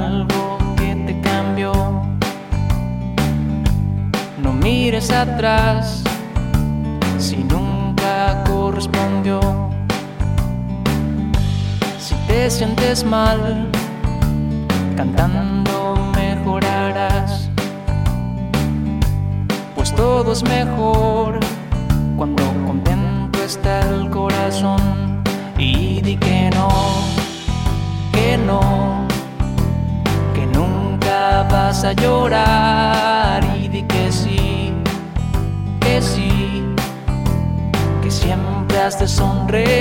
algo que te cambió. No mires atrás si nunca correspondió. Si te sientes mal, cantando mejorarás. Pues todo es mejor cuando contento está el corazón. A llorar. Y di que sí, que sí, que siempre has de sonreír.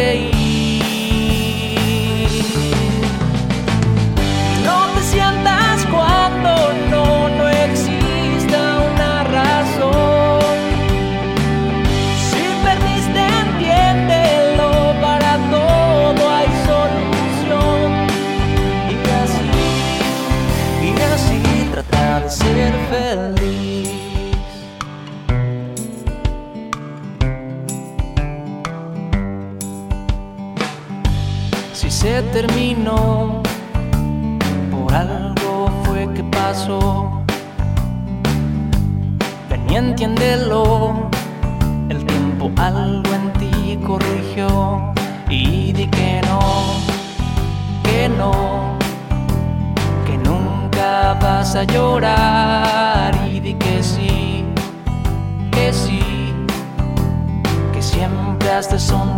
Se terminó, por algo fue que pasó. Ven y entiéndelo, el tiempo algo en ti corrigió. Y di que no, que no, que nunca vas a llorar. Y di que sí, que sí, que siempre has de sonreír.